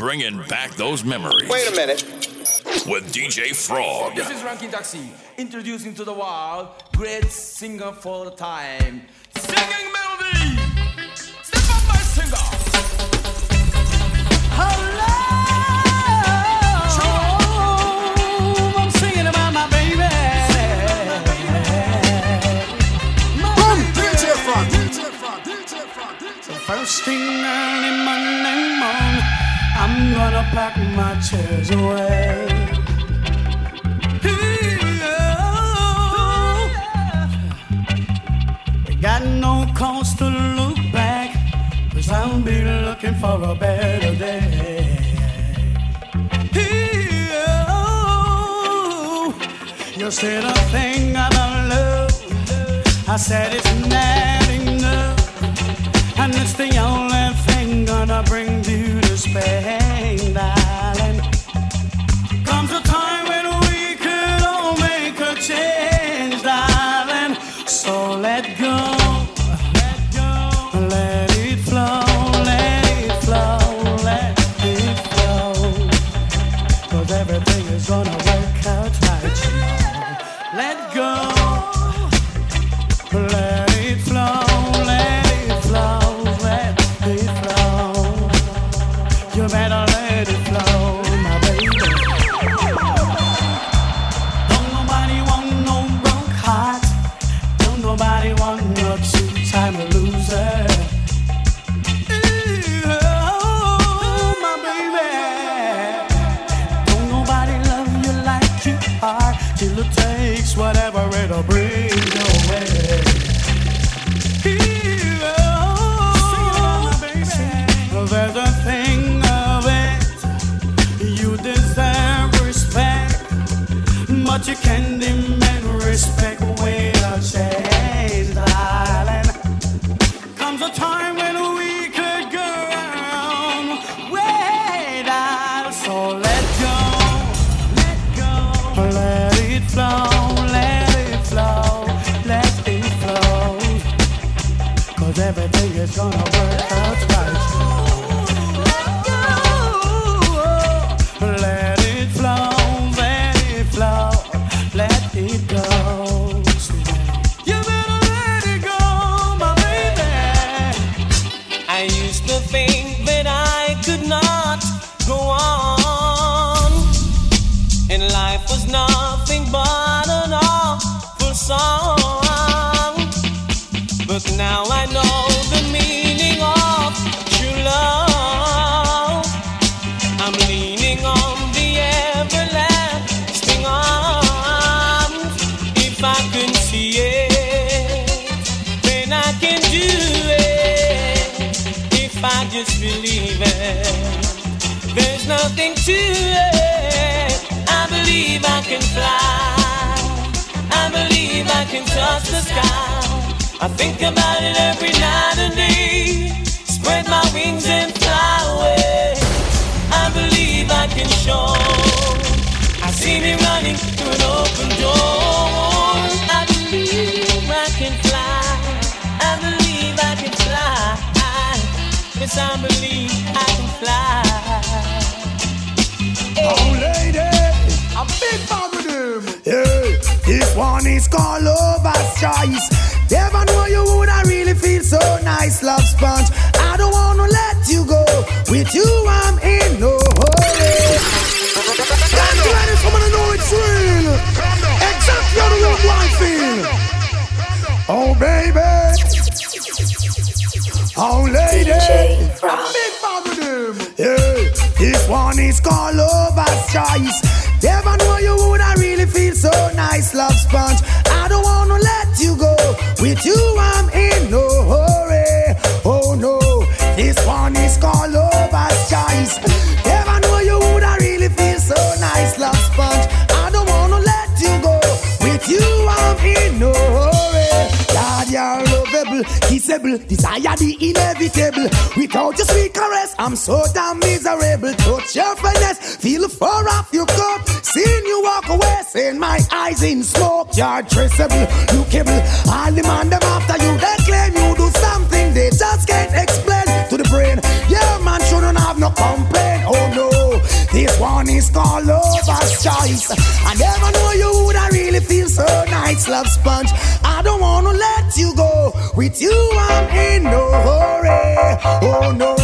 bringing back those memories. Wait a minute. With DJ Frog. This is Ranking Taxi, introducing to the world great singer for the time, singing melody. Step up, my singer. Hello. First thing early Monday morning I'm gonna pack my chairs away. Hey, Got no cause to look back, cause I'll be looking for a better day. Hey, you said a thing about love, I said it's not enough, and it's the only thing gonna bring beauty. spend. table. Desire the inevitable. Without your sweet caress, I'm so damn miserable. Touch your finesse, feel far off your coat. Seeing you walk away, seeing my eyes in smoke. You're traceable, lookable. I demand them after you. They claim you do something they just can't explain to the brain. Yeah, man, shouldn't have no complaint. Oh no. This one is called Lover's Choice. I never know you would I really feel so nice, love sponge. I don't wanna let you go. With you, I'm in no hurry. Oh no,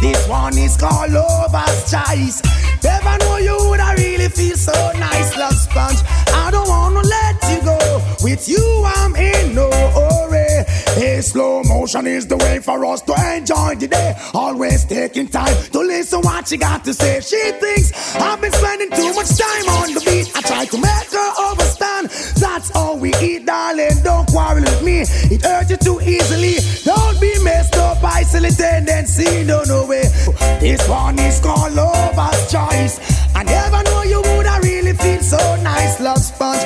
this one is called Lover's Choice. Never know you would I really feel so nice, love sponge. I don't wanna let you go. With you, I'm in no hurry. Hey, slow motion is the way for us to enjoy the day. Always taking time to listen what she got to say. She thinks I've been spending too much time on the beat. I try to make her understand. That's all we eat, darling. Don't quarrel with me. It hurts you too easily. Don't be messed up by silly tendency. No, no way. This one is called Lover's Choice. I never know you would I really feel so nice, love sponge.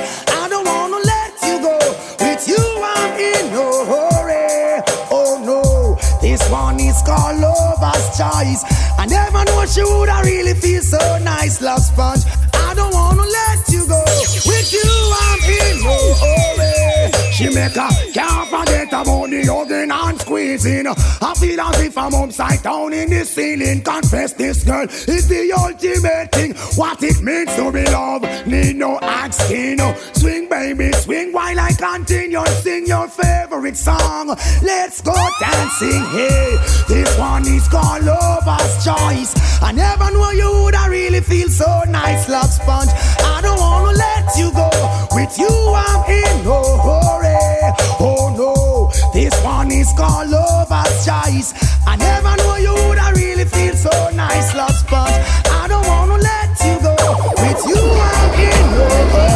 This one is called Lover's Choice. I never know she would I really feel so nice, love sponge. I don't wanna let you go. With you, I'm in no hurry. She make a can't forget about the hugging and squeezing. I feel as if I'm upside down in the ceiling. Confess this girl is the ultimate thing. What it means to be loved, need no asking. Swing, baby, swing while I continue sing your favorite song. Let's go dancing, hey. This one is called Lover's Choice. I never knew you would really feel so nice, love sponge. I don't wanna let you go. With you, I'm in no hurry. Oh no, this one is called Lover's Choice. I never knew you would I really feel so nice, love sponge. I don't wanna let you go. With you, I'm in no hurry.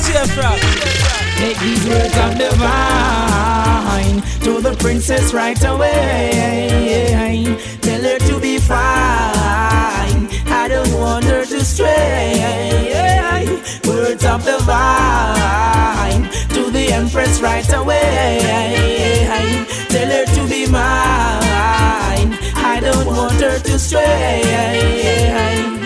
DJ Frog. Take these words of divine to the princess right away. Tell her to be fine. I don't want her to stray. Words of divine to the empress right away. Tell her to be mine. I don't want her to stray.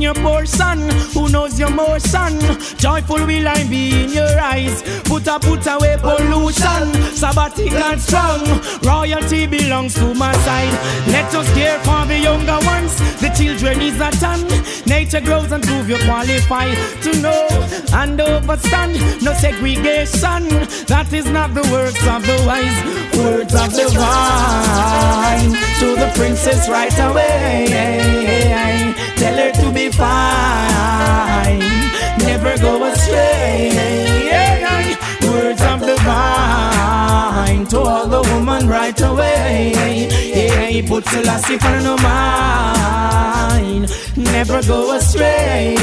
Your poor son, who knows your more son. Joyful will I be in your eyes. Put a put away pollution. Sabbatical strong. Royalty belongs to my side. Let us care for the younger ones. The children is a ton. Nature grows and prove you qualify to know and overstand. No segregation. That is not the words of the wise. Words of the vine to the princess right away. Tell her to be fine, never go astray. Words of the vine to all the woman right away. Put Selassie for no mind, never go astray.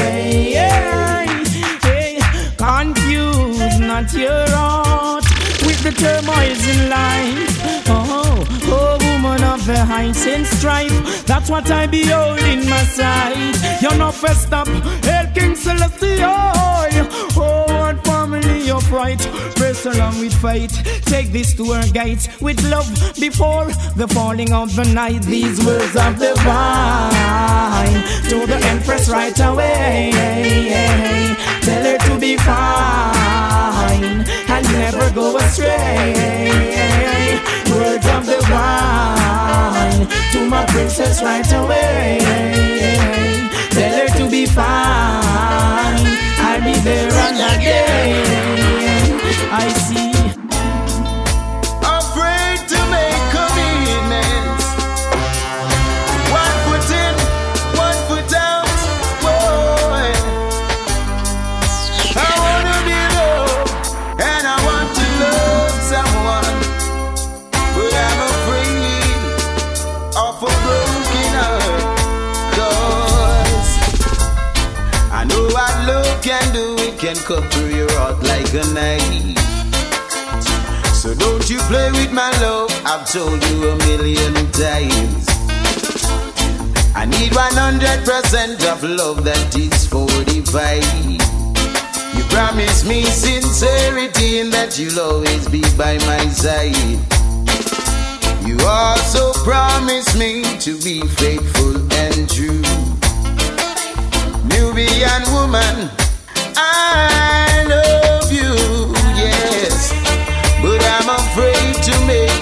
Confuse not your heart with the turmoils in life. Oh, oh, woman of the heights and strife. That's what I behold in my sight. You're not first up, Hail King Celestial. Oh, what family of right. Press along with faith. Take this to our gates with love before the falling of the night. These words of the vine to the empress right away. Tell her to be fine and never go astray. Words of the wine to my princess right away. Tell her to be fine. I'll be there on that day. I see. Can cut through your heart like a knife. So don't you play with my love. I've told you a million times. I need 100% of love that is 45. You promise me sincerity and that you'll always be by my side. You also promise me to be faithful and true. Nubian woman, I love you, yes, but I'm afraid to make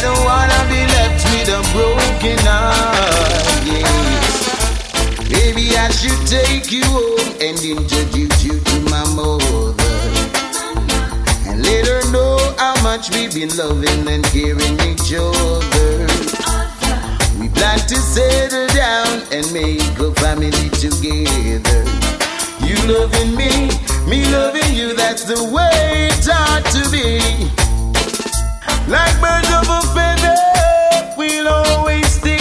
I don't wanna be left with a broken heart. Maybe I should take you home and introduce you to my mother. And let her know how much we've been loving and caring each other. Like to settle down and make a family together. You loving me, me loving you, that's the way it ought to be. Like birds of a feather, we'll always stick.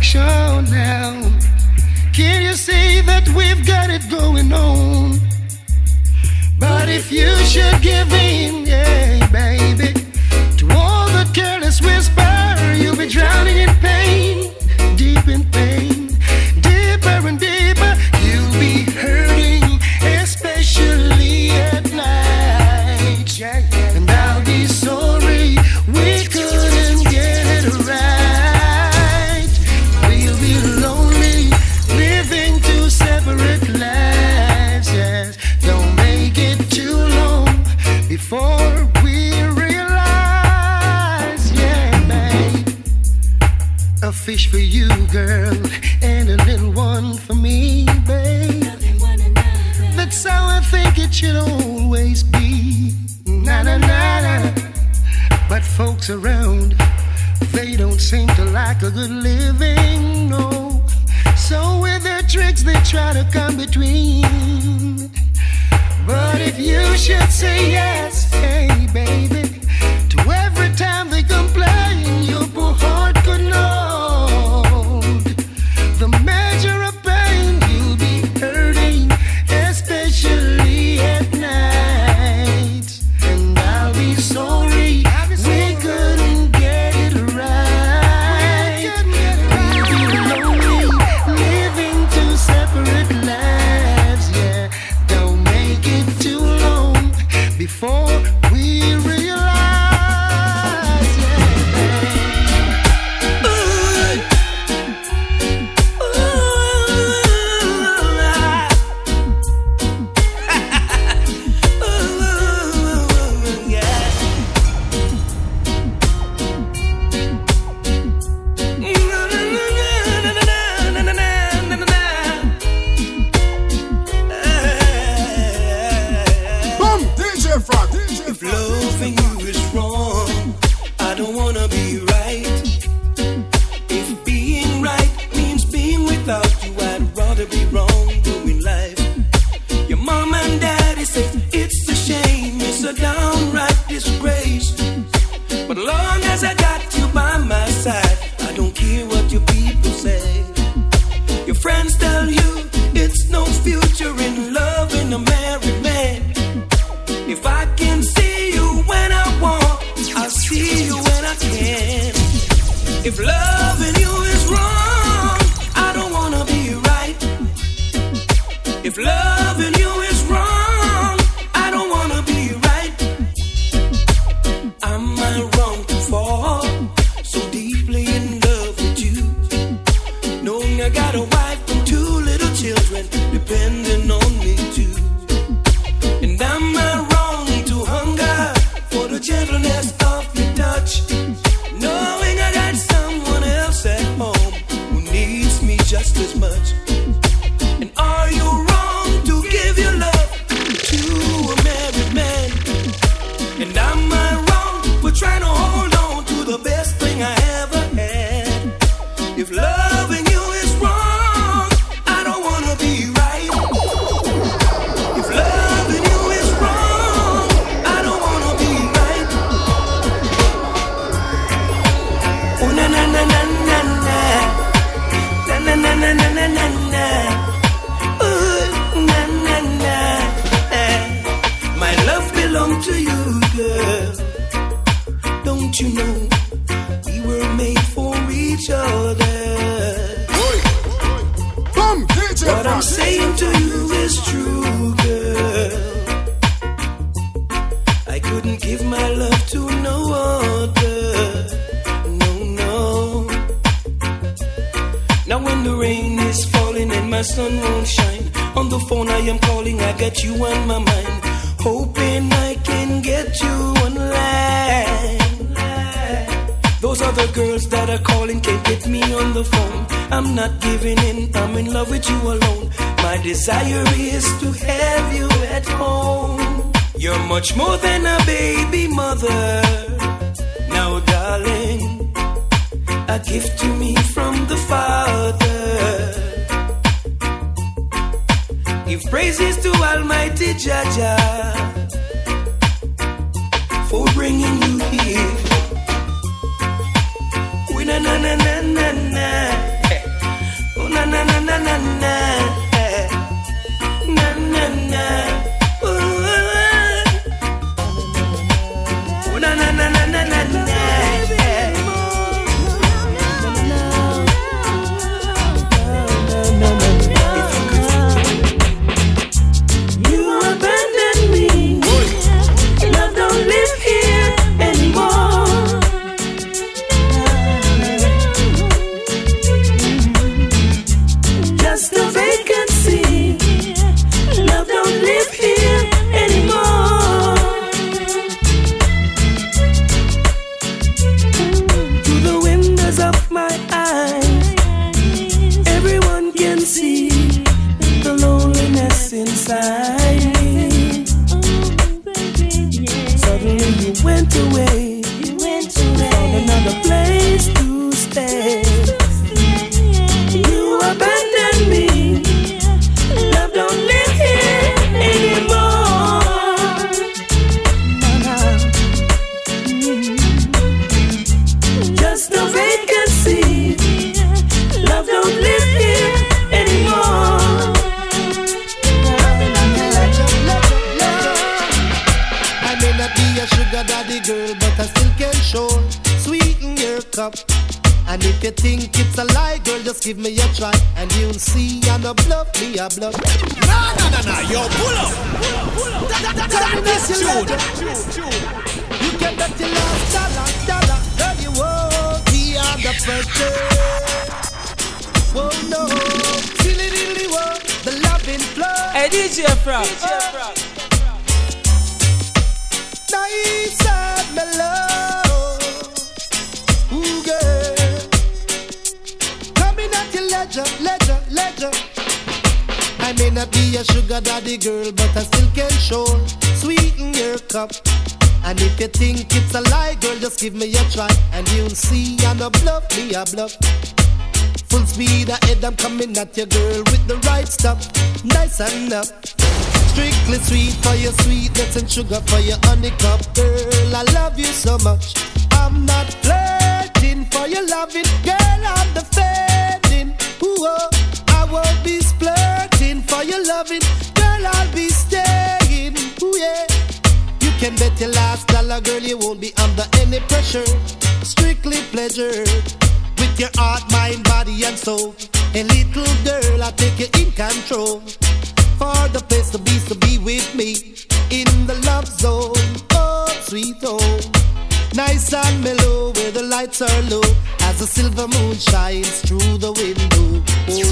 perfection now. Can you see that we've got it going on? But if you should give in, yeah, baby, to all the careless whisper, you'll be drowning in pain. fish for you, girl, and a little one for me, babe. That's how I think it should always be. Na na na na. But folks around, they don't seem to like a good living, no. So with their tricks, they try to come between. But if you should say yes, hey baby. a gift to me from the Father. Give praises to Almighty Jah Jah for bringing you here. We na na na na na na. your ledger, ledger, ledger. I may not be a sugar daddy girl, but I still can show sweeten your cup. And if you think it's a lie, girl, just give me a try, and you'll see I'm a bluff, me a bluff. Full speed ahead, I'm coming at your girl with the right stuff, nice and up. Strictly sweet for your sweetness and sugar for your honey cup, girl. I love you so much. I'm not flirting for your loving, girl. I'm the fair. Oh, I won't be splurging for your loving, girl. I'll be staying. You can bet your last dollar, girl, you won't be under any pressure. Strictly pleasure. With your heart, mind, body, and soul. A little girl, I take you in control. For the place to be, to be with me. In the love zone. Oh, sweet home. Nice and mellow, where the lights are low. As the silver moon shines through the window. Oh,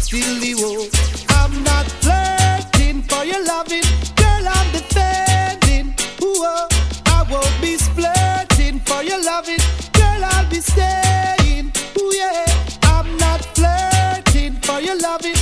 silly woe. I'm not flirting for your loving. Girl, I'm defending. Ooh, oh, I won't be splurging for your loving. Girl, I'll be staying. Ooh, yeah. I'm not flirting for your loving.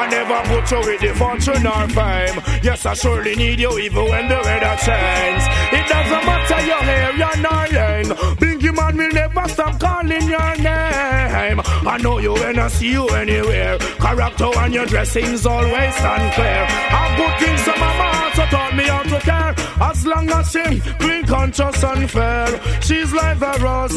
I never put you with the fortune or fame. Yes, I surely need you even when the weather changes. It doesn't matter your hair, your nine. Bingy man will never stop calling your name. I know you when I see you anywhere. Character and your dressing's always stand clear. I've good things on my mouth, so taught me how to care. As long as she clean, conscious, and fair. She's like the roses,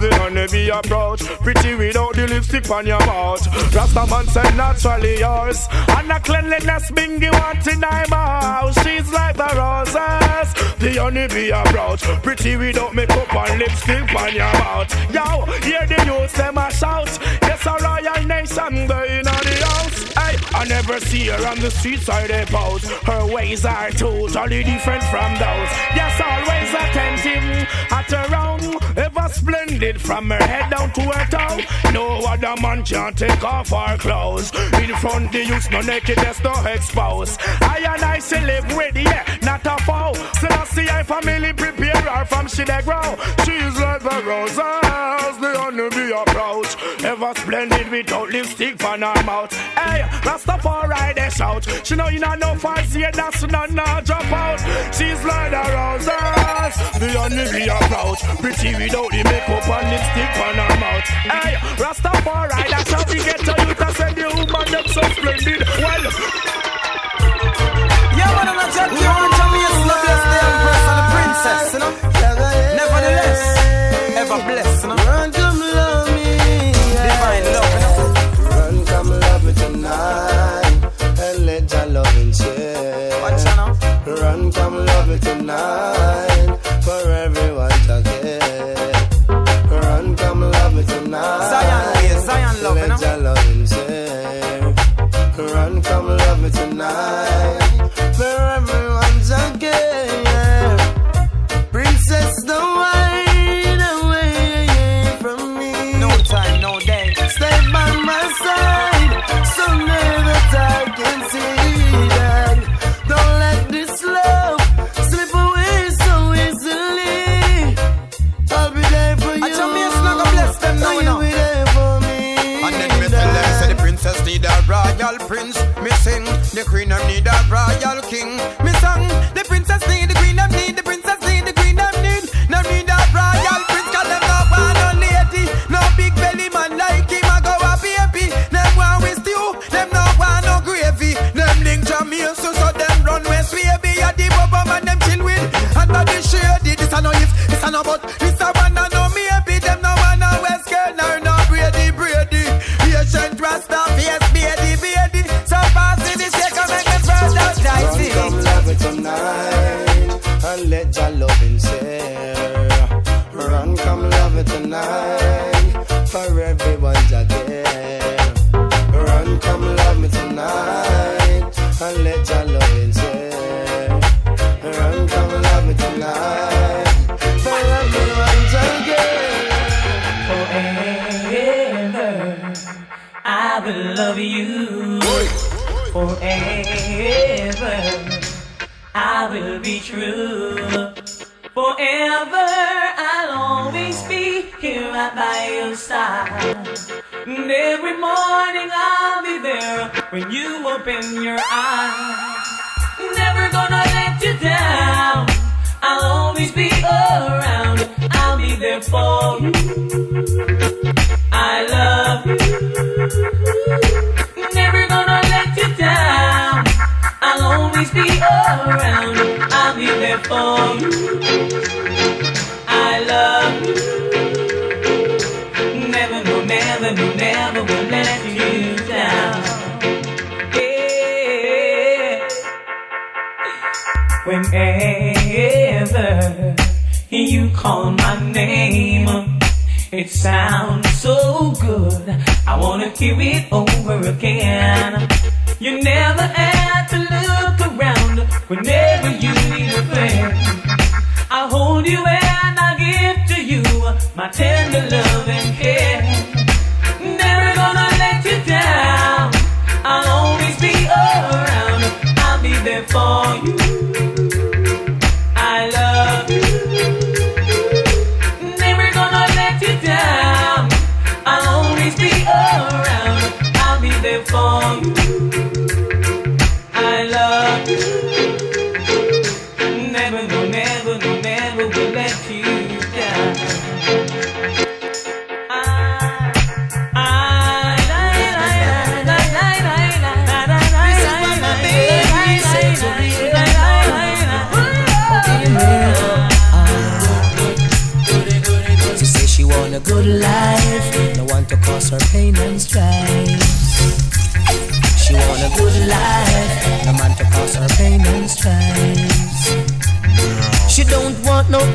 the honeybee approach. Pretty without the lipstick on your mouth. Rasta man said naturally yours. And the cleanliness bingy want in my mouth. She's like the roses, the honeybee approach. Pretty without makeup and lipstick on your mouth. Yo, hear the youth them a shout. Yes, a royal nation, they in the house. Hey, I never see her on the streets or they pose. Her ways are totally different from those. Yes, always attentive at her around. Splendid from her head down to her toe. No other man can take off her clothes. In front the youth, no nakedness, no expose. I and I still live with, yeah, not a foe. Still I see her family prepare her from she they grow. She's like the roses, the honeybee approach. Ever splendid without lipstick on her mouth. Hey, Rastafari they shout. She know you not know fast, yeah, that's not no drop out. She's like the roses, the honeybee approach. Pretty without the makeup and lipstick on her mouth. Hey, Rastafari, that's how we get to you to send the woman them so splendid. Well, Yeah, man, I'm not telling you, I'm Jamaican, the blessed the empress and the princess, you know. Nevertheless, ever blessed, you know. Run, come love me. Divine love, you know. Run, come love me tonight. And let your loving share. Watch out now. Run, come love me tonight. For everyone tonight. when you open your eyes. Never gonna let hear it all.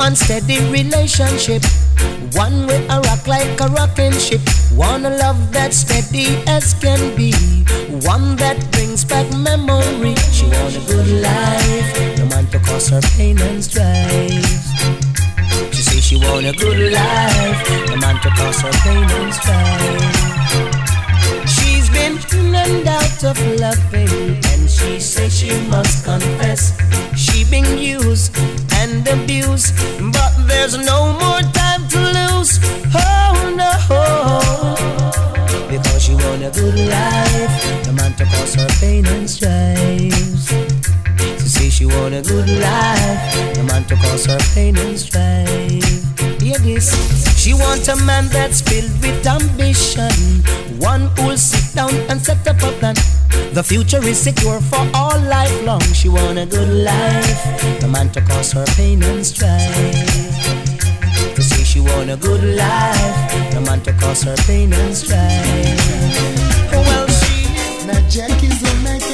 One steady relationship. One way I rock like a rocking ship. Wanna love that steady as can be. One that brings back memory. She want a good life, no man to cause her pain and strife. She say she want a good life, no man to cause her pain and strife. She's been in and out of love, and she says she must confess she been used and abuse. But there's no more time to lose. Oh no. Because she want a good life, the man to cause her pain and strife. She say she want a good life, the man to cause her pain and strife. Hear this. She want a man that's filled with ambition one who'll sit down and set up a plan. The future is secure for all life long. She want a good life, the man to cause her pain and strife. To say she want a good life, the man to cause her pain and strife. Well, she, now Jackie's a man.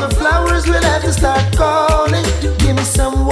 the flowers will have to start calling. Give me some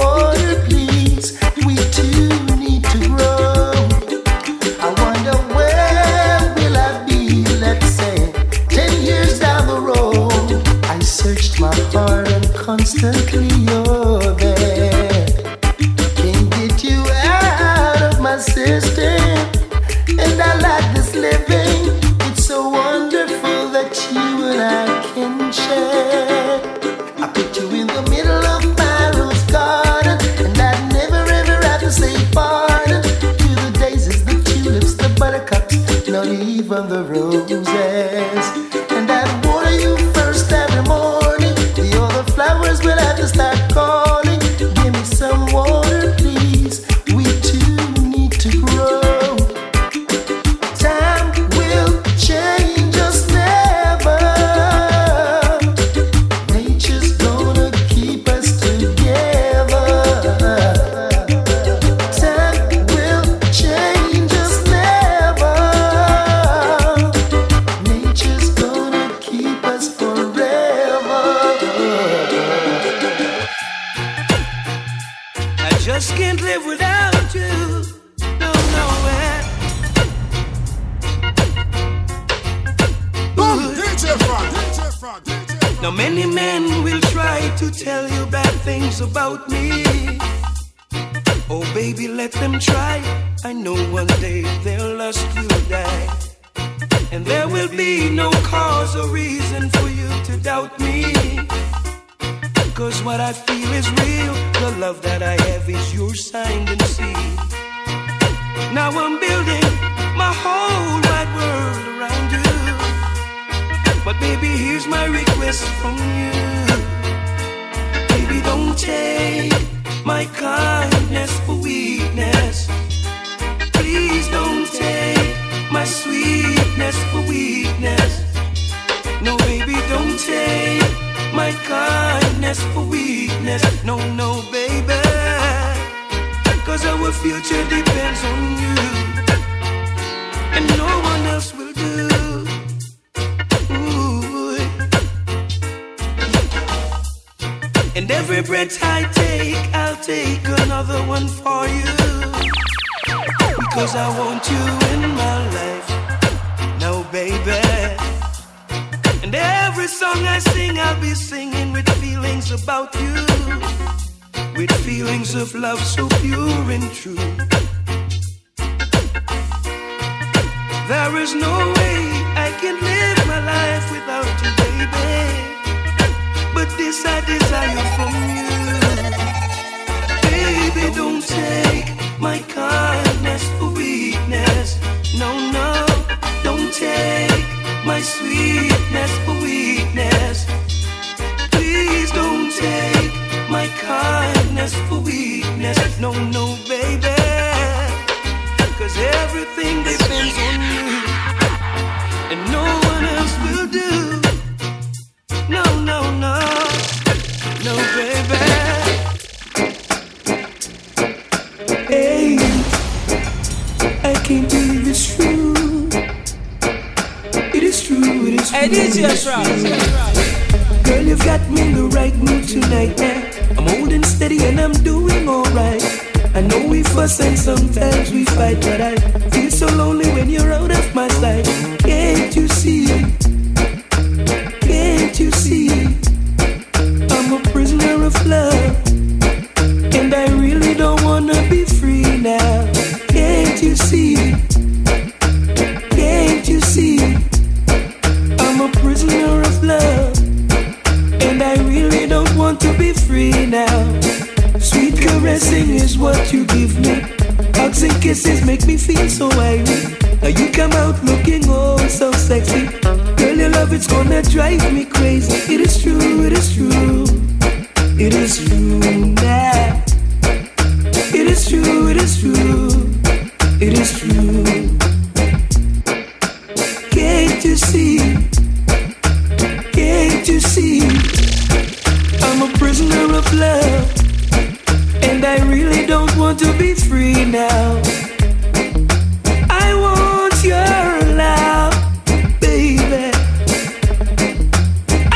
Cause our future depends on you. And no one else will do. Ooh. And every breath I take, I'll take another one for you. Because I want you in my life. Now baby. And every song I sing, I'll be singing with feelings about you with feelings of love so pure and true. There is no way I can live my life without you, baby. But this I desire from you. Baby, don't take my kindness for weakness. No, no, don't take my sweetness for weakness. Please don't take my kindness weakness for weakness. No, no, baby. Cause everything depends on you. And no one else will do. No, no, no. No, baby. Hey, I can't believe it's true. It is true, it is true. Hey, DJ Girl, you've got me in the right mood tonight, yeah. I'm holding steady and I'm doing alright. I know we fuss and sometimes we fight, but I feel so lonely when you're out of my sight. Can't you see? kisses make me feel so irie. Now you come out looking oh so sexy. Girl, your love it's gonna drive me crazy. It is true, it is true, it is true now. It is true, it is true, it is true. Can't you see? Can't you see? I'm a prisoner of love. I really don't want to be free now. I want your love, baby.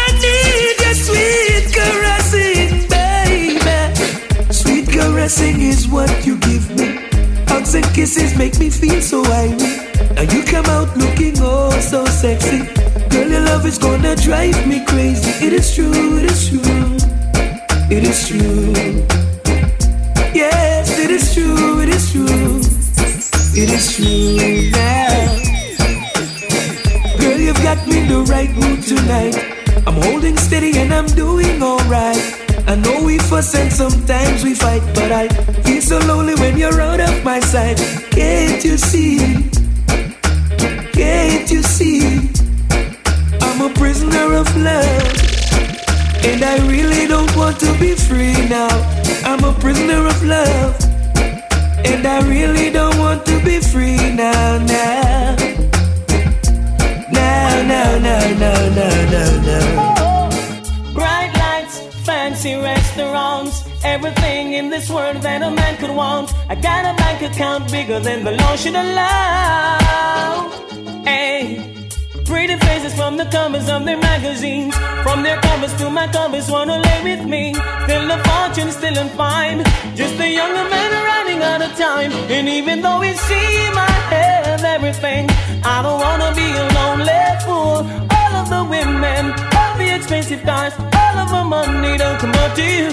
I need your sweet caressing, baby. Sweet caressing is what you give me. Hugs and kisses make me feel so irie. Now you come out looking oh so sexy. Girl, your love is gonna drive me crazy. It is true, it is true, it is true. It is true now. Girl, you've got me in the right mood tonight. I'm holding steady and I'm doing alright. I know we fuss and sometimes we fight, but I feel so lonely when you're out of my sight. Can't you see? Can't you see? I'm a prisoner of love. And I really don't want to be free now. I'm a prisoner of love. And I really don't want to be free now, now. Now, now, now, now, now, now, now. Bright lights, fancy restaurants, everything in this world that a man could want. I got a bank account bigger than the law should allow. Hey. Pretty faces from the covers of their magazines. From their covers to my covers, wanna lay with me. Still a fortune, still in fine. Just a younger man running out of time. And even though it seems I have everything, I don't wanna be a lonely fool. All of the women, all the expensive cars, all of the money don't come up to you.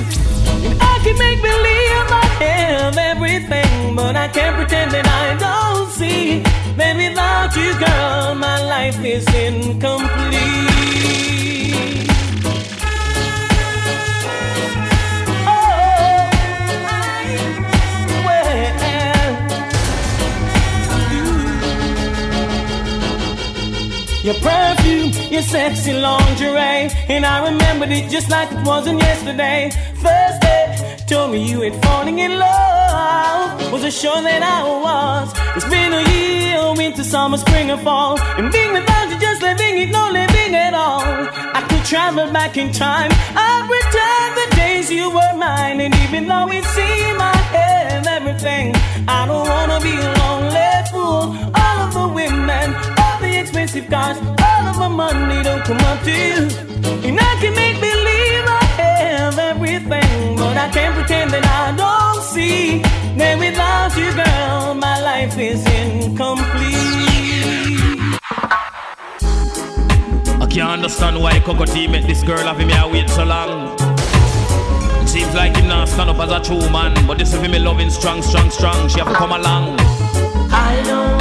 And I can make believe I have everything, but I can't pretend that I don't see. That without you, girl, my life is incomplete. Oh. Your perfume, your sexy lingerie, and I remembered it just like it wasn't yesterday. Thursday, told me you had falling in love. Was sure that I was. It's been a year, winter, summer, spring, and fall, and being without you, just living it, no living at all. I could travel back in time. I'd return the days you were mine, and even though it seemed I have everything, I don't wanna be a lonely fool. All of the women, all the expensive cars, all of my money don't come up to you. And I can make I have everything, but I can't pretend that I don't see that without you, girl, my life is incomplete. I can't understand why Cocoa Tea make this girl have me wait so long. Seems like him not stand up as a true man, but this is me loving strong, strong, strong. She have to come along. I don't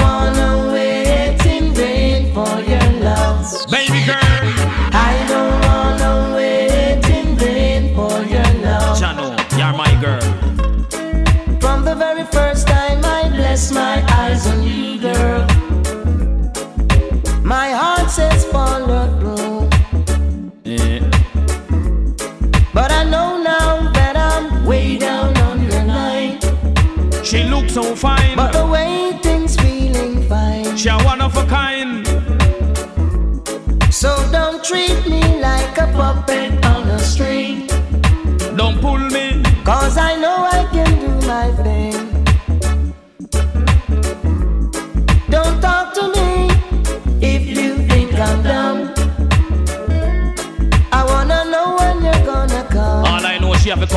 I my eyes on you, girl. My heart says follow through. Yeah. But I know now that I'm way down on your line. She looks so fine. But the waiting's feeling fine. She a one of a kind. So don't treat me like a puppet on a string.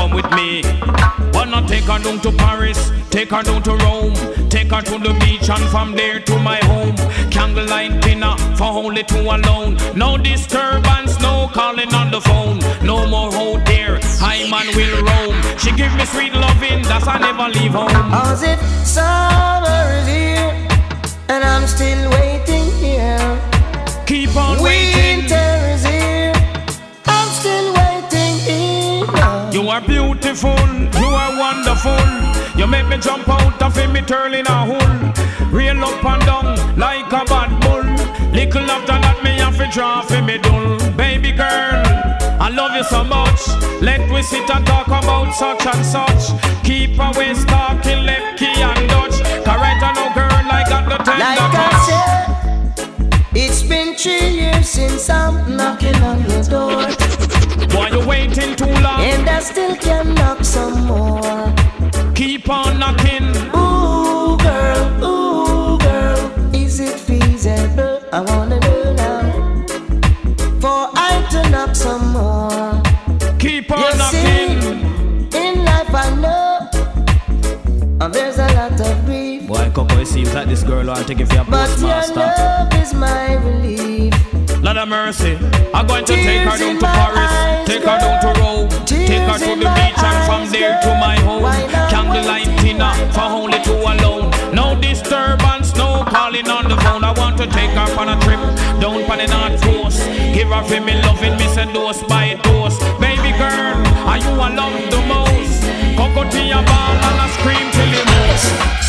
Come with me. Wanna take her down to Paris, take her down to Rome, take her to the beach and from there to my home. Candlelight dinner for only two alone. No disturbance, no calling on the phone. No more out there, I man will roam. She give me sweet loving, that's I never leave home. Cause if summer is here and I'm still waiting here. Keep on waiting. Winter is are beautiful, you are wonderful. You make me jump out of me turn in a hole. Real up and down like a bad bull. Little after that me have to draw for me dull. Baby girl, I love you so much. Let we sit and talk about such and such. Keep away talking left key and Dutch. Cause right now, girl, I got the tender Like touch. I said, it's been three years since I'm knocking on your door. Why you waiting too long? And I still can knock some more. Keep on knocking. Ooh, girl, ooh, girl, is it feasible? I wanna know now. For I to knock some more. Keep on you knocking. See, in life I know uh, there's a lot of grief. Boy, Coco, it seems like this girl want to give you a But your love is my relief. Lord of mercy, I'm going to take her down to Paris, eyes, take her down to Rome, take her to the beach, and from there to my home. Candlelight dinner for only two alone. No disturbance, no calling on the phone. I want to take her on a trip down on the north coast. Give her for me loving, me say dose by dose. Baby girl, are you I love the most? Coco to your ball and I scream till you most.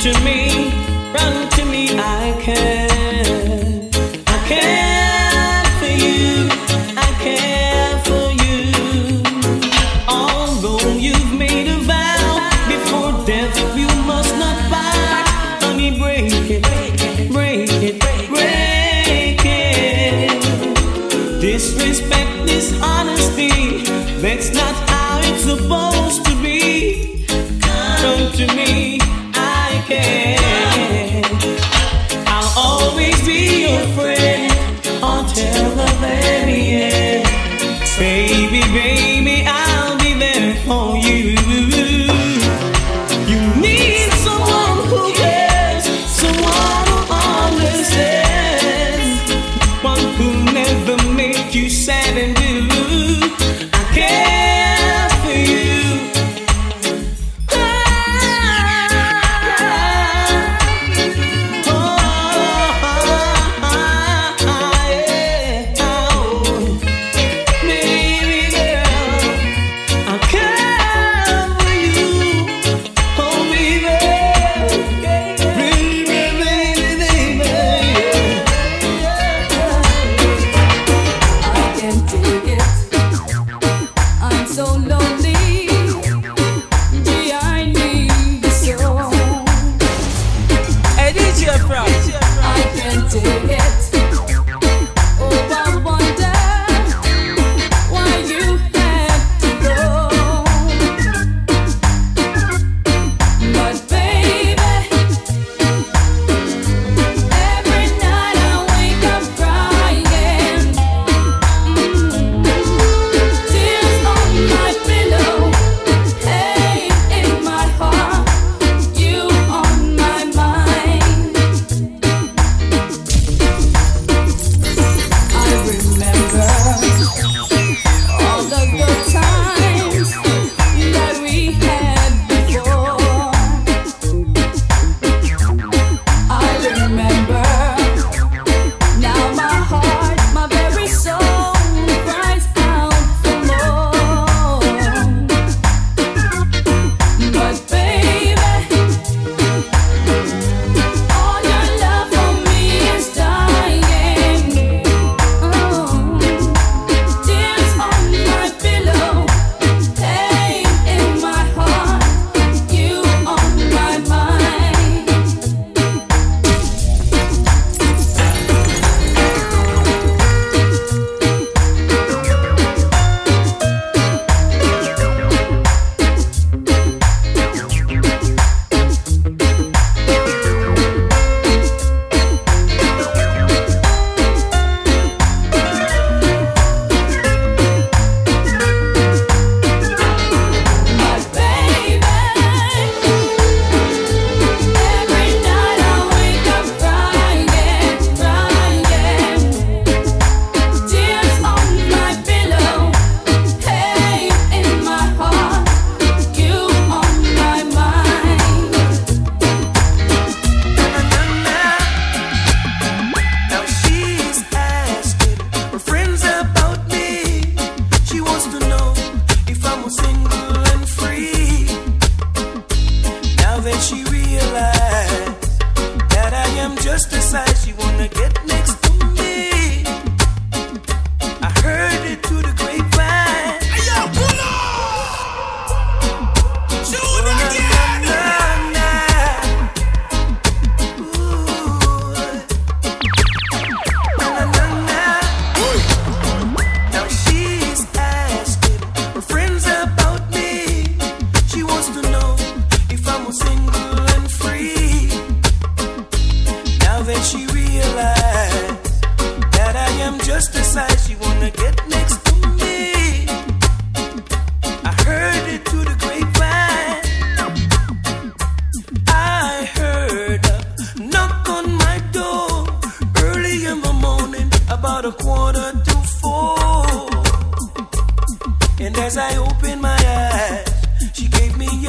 To me, run to me, I can, I care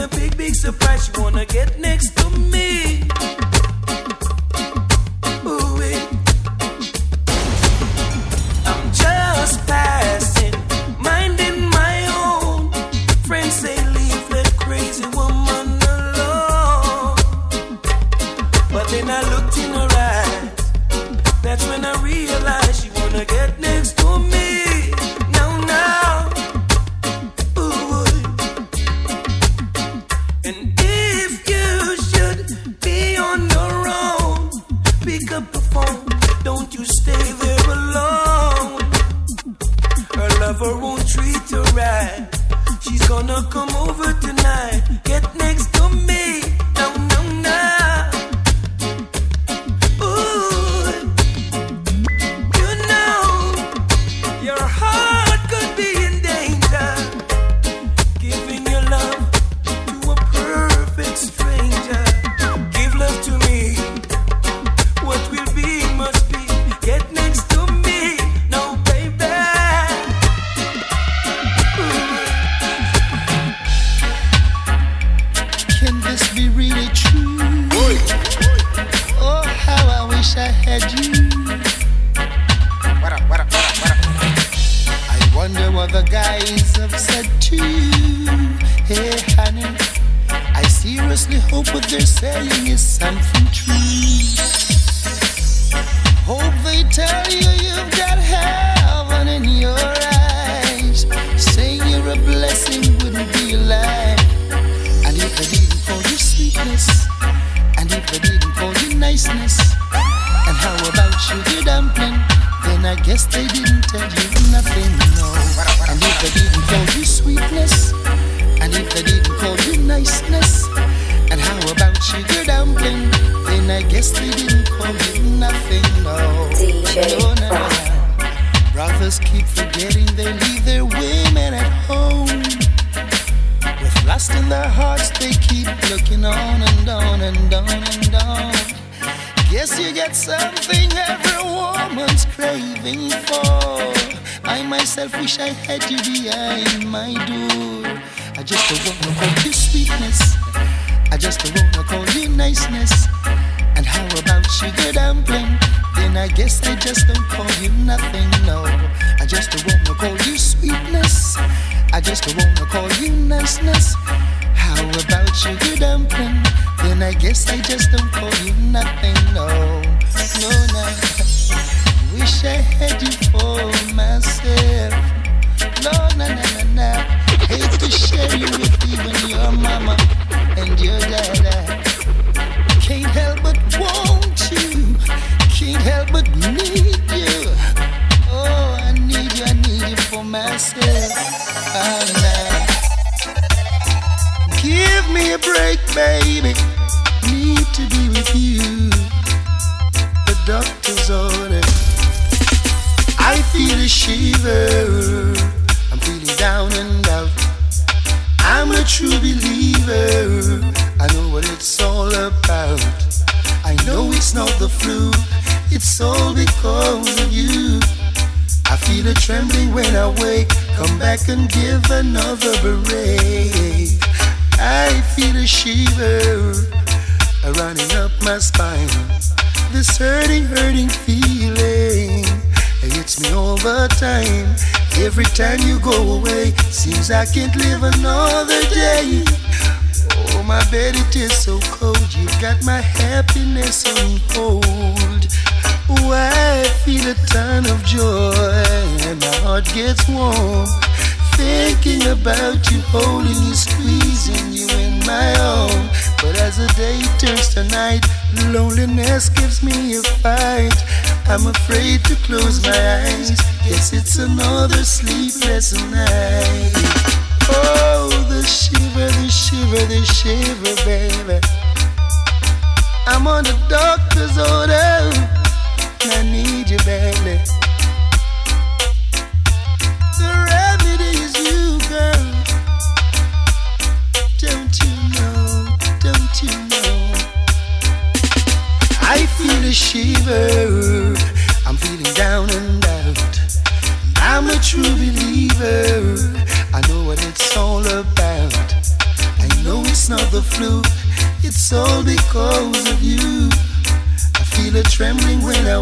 a big, big surprise. She wanna get next to me. Guess you get something every woman's craving for. I myself wish I had you behind my door. I just don't wanna call you sweetness. I just don't wanna call you niceness. And how about sugar dumpling? Then I guess I just don't call you nothing, no. I just don't wanna call you sweetness. I just don't wanna call you niceness. How about sugar dumpling? Then I guess I just don't call you nothing, no. No, no. Wish I had you for myself. No, no, no, no, no. Hate to share you with even your mama and your dada. Can't help but want you. Can't help but need you. Oh, I need you, I need you for myself. Ah, oh, now. Give me a break, baby. Need to be with you. The doctor's order. I feel a shiver. I'm feeling down and out. I'm a true believer. I know what it's all about. I know it's not the flu. It's all because of you. I feel a trembling when I wake. Come back and give another break. I feel a shiver running up my spine. This hurting, hurting feeling. It hits me all the time. Every time you go away, seems I can't live another day. Oh, my bed, it is so cold. You've got my happiness on hold. Oh, I feel a ton of joy, and my heart gets warm. Thinking about you, holding you, squeezing you in my arm. But as the day turns to night, loneliness gives me a fight. I'm afraid to close my eyes. Guess it's another sleepless night. Oh, the shiver, the shiver, the shiver, baby. I'm on the doctor's order. I need you badly.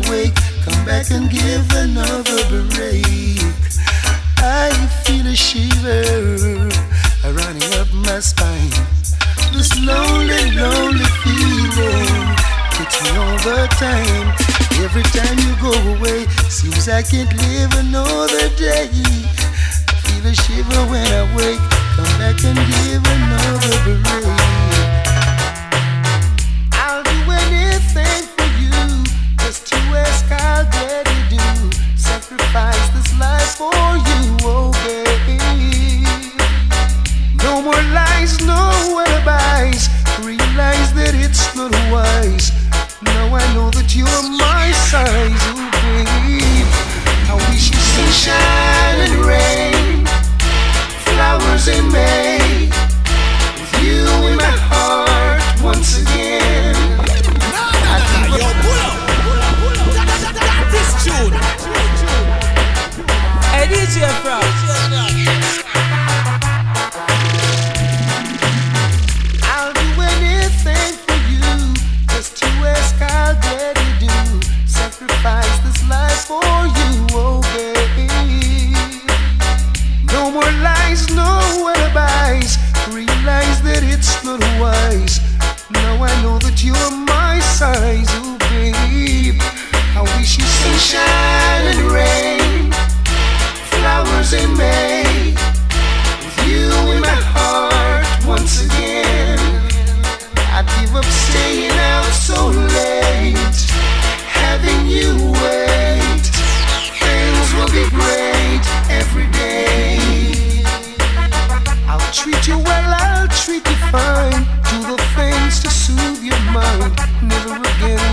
Trembling when I wake. Come back and give another break. I feel a shiver running up my spine. This lonely, lonely feeling takes me all the time. Every time you go away, seems I can't live another day. I feel a shiver when I wake. Come back and give another break. You well, I'll treat you fine. Do the things to soothe your mind. Never again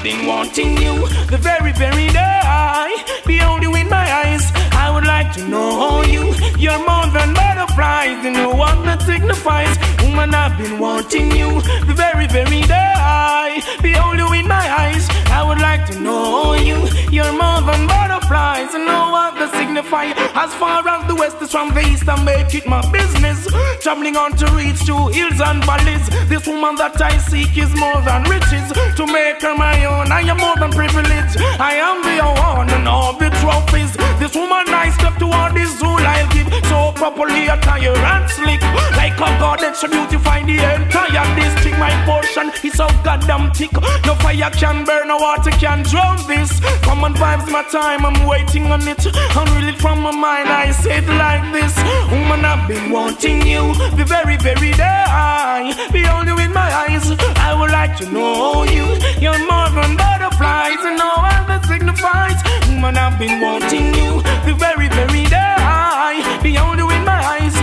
I've been wanting you the very, very day. Behold you in my eyes. I would like to know you. You're more than butterflies. You know what that signifies. Woman, I've been wanting you the very, very day. Behold you in my eyes. I would like to know you. You're more than butterflies. Know what that signifies. As far as the west is from the east, I make it my business. Traveling on to reach to hills and valleys. This woman that I seek is more than riches. To make her my own, I am more than privileged. I am the one and all the trophies. This woman I step toward this zoo I'll give so properly attire and slick. Like a goddess, beautify the entire district. My portion is so goddamn thick. No fire can burn, no water can drown this. Come Common vibes, my time, I'm waiting on it. Unreel it from my mind, I say it like this. Woman, I've been wanting you the very, very day. I behold you in my eyes, I would like to know you. You're more than butterflies, and what that signifies. Woman, I've been wanting you the very, very day. I behold you in my eyes,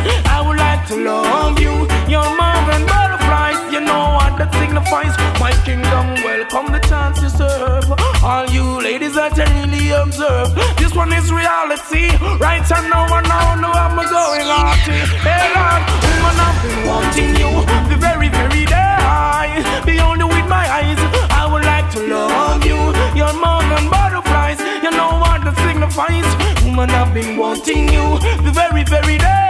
to love you. You're more than butterflies, you know what that signifies. My kingdom, welcome the chance to serve. All you ladies that I really observe. This one is reality. Right and now I know, know I'm going on. Hey Lord, woman, I've been wanting you the very, very day. You with my eyes, I would like to love you. You're more than butterflies, you know what that signifies. Woman, I've been wanting you the very, very day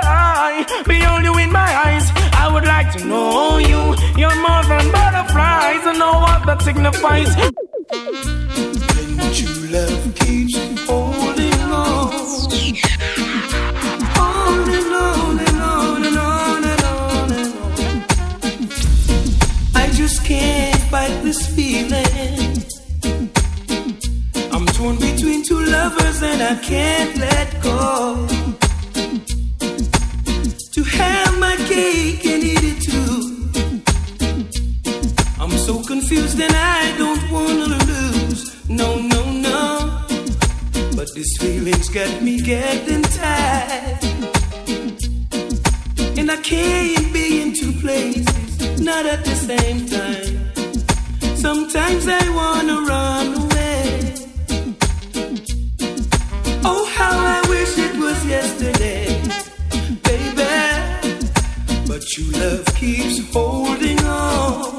behold you in my eyes. I would like to know you. You're more than butterflies. I know what that signifies. When what you love keeps holding on. On and on and on and on and on. I just can't fight this feeling. I'm torn between two lovers and I can't let go. cake and it too. I'm so confused and I don't wanna lose. No, no, no. But this feeling's got me getting tired. And I can't be in two places, not at the same time. Sometimes I wanna run away. Oh, how I wish it was yesterday True love keeps holding on.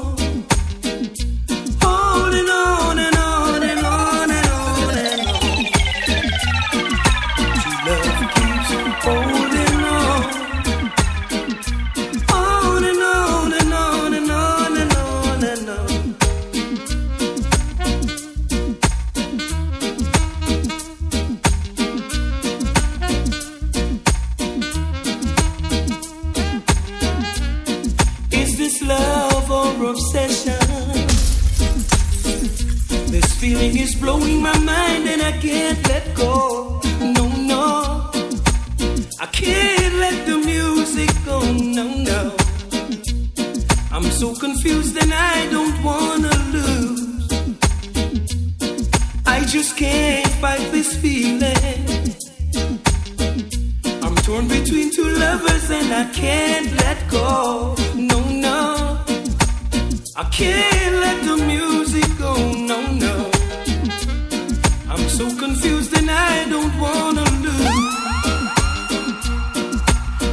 Don't wanna lose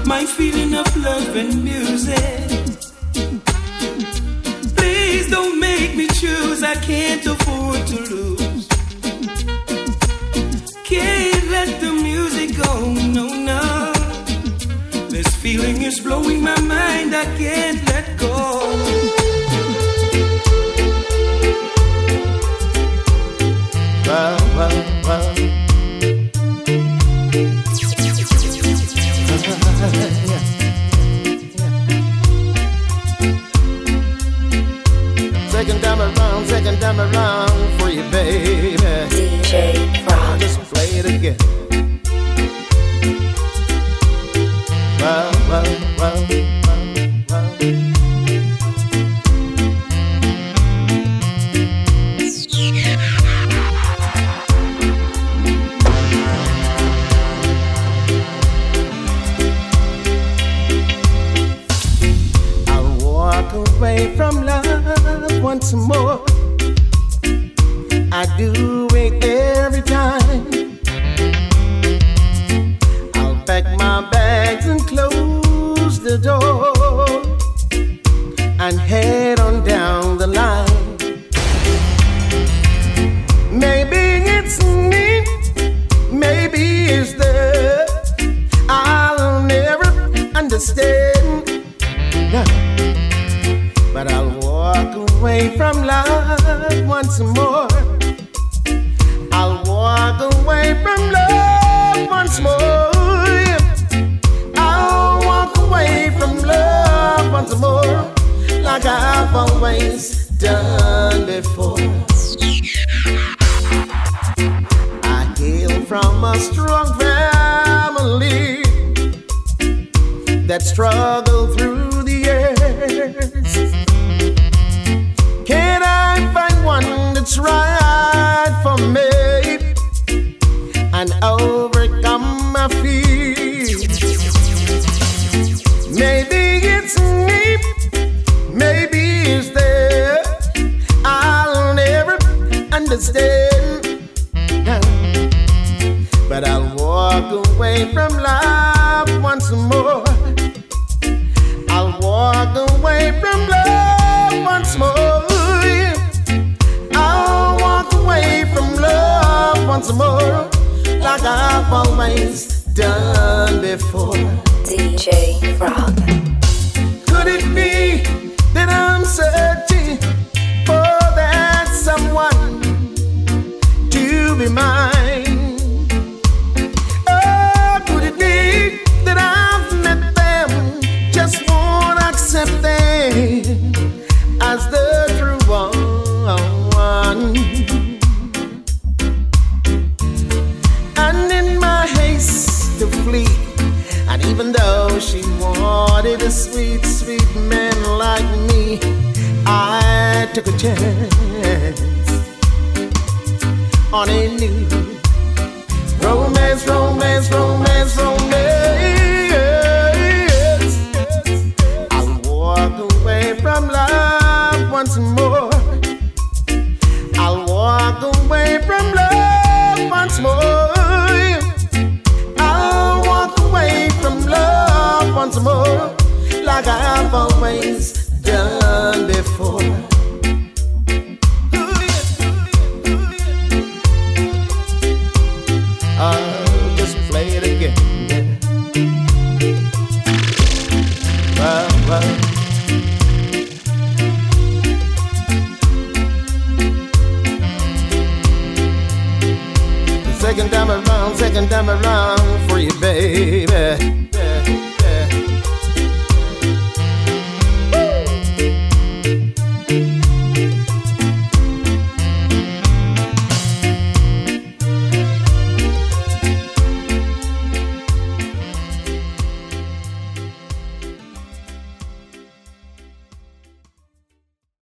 my feeling of love and music. Please don't make me choose, I can't afford to lose. Can't let the music go, no, no. This feeling is blowing my mind, I can't let go. again. Maybe